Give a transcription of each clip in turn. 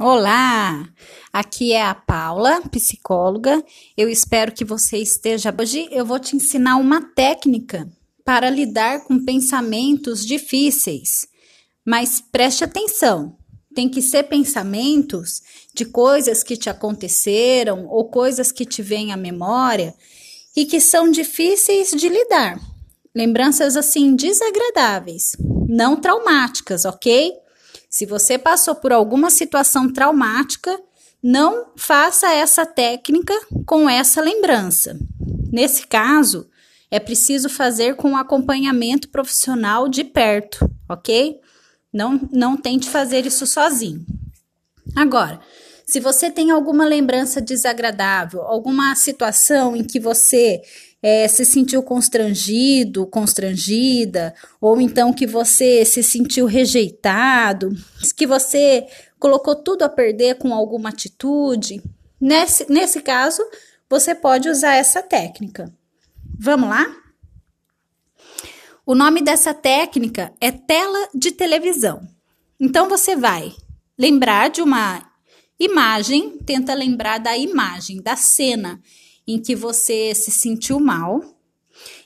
Olá! Aqui é a Paula, psicóloga. Eu espero que você esteja. Hoje eu vou te ensinar uma técnica para lidar com pensamentos difíceis. Mas preste atenção, tem que ser pensamentos de coisas que te aconteceram ou coisas que te vêm à memória e que são difíceis de lidar. Lembranças assim desagradáveis, não traumáticas, ok? Se você passou por alguma situação traumática, não faça essa técnica com essa lembrança. Nesse caso, é preciso fazer com acompanhamento profissional de perto, ok? Não, não tente fazer isso sozinho. Agora, se você tem alguma lembrança desagradável, alguma situação em que você é, se sentiu constrangido, constrangida, ou então que você se sentiu rejeitado, que você colocou tudo a perder com alguma atitude, nesse, nesse caso, você pode usar essa técnica. Vamos lá? O nome dessa técnica é tela de televisão. Então você vai lembrar de uma imagem, tenta lembrar da imagem, da cena em que você se sentiu mal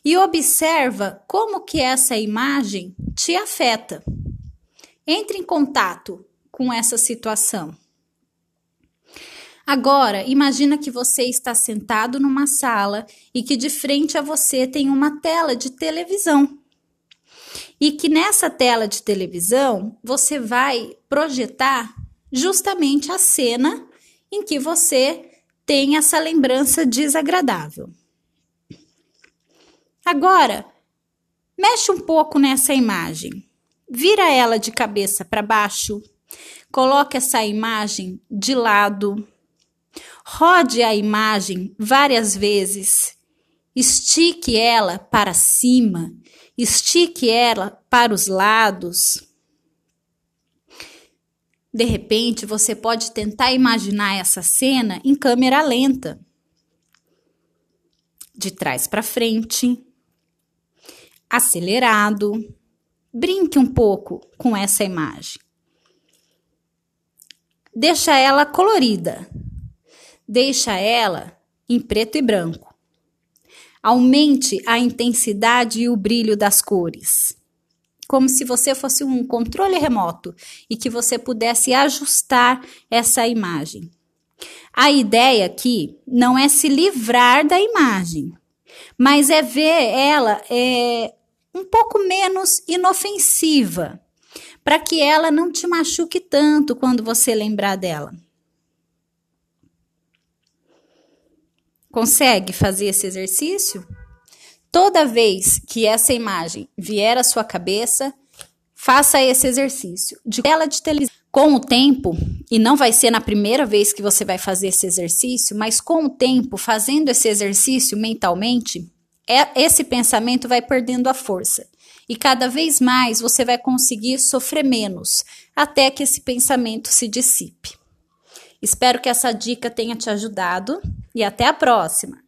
e observa como que essa imagem te afeta. Entre em contato com essa situação. Agora, imagina que você está sentado numa sala e que de frente a você tem uma tela de televisão. E que nessa tela de televisão você vai projetar justamente a cena em que você tem essa lembrança desagradável. Agora, mexe um pouco nessa imagem. Vira ela de cabeça para baixo. Coloque essa imagem de lado. Rode a imagem várias vezes. Estique ela para cima. Estique ela para os lados. De repente, você pode tentar imaginar essa cena em câmera lenta, de trás para frente, acelerado. Brinque um pouco com essa imagem. Deixa ela colorida. Deixa ela em preto e branco. Aumente a intensidade e o brilho das cores como se você fosse um controle remoto e que você pudesse ajustar essa imagem. A ideia aqui não é se livrar da imagem, mas é ver ela é, um pouco menos inofensiva, para que ela não te machuque tanto quando você lembrar dela. Consegue fazer esse exercício? Toda vez que essa imagem vier à sua cabeça, faça esse exercício de tela de televisão. Com o tempo, e não vai ser na primeira vez que você vai fazer esse exercício, mas com o tempo, fazendo esse exercício mentalmente, é, esse pensamento vai perdendo a força. E cada vez mais você vai conseguir sofrer menos, até que esse pensamento se dissipe. Espero que essa dica tenha te ajudado e até a próxima!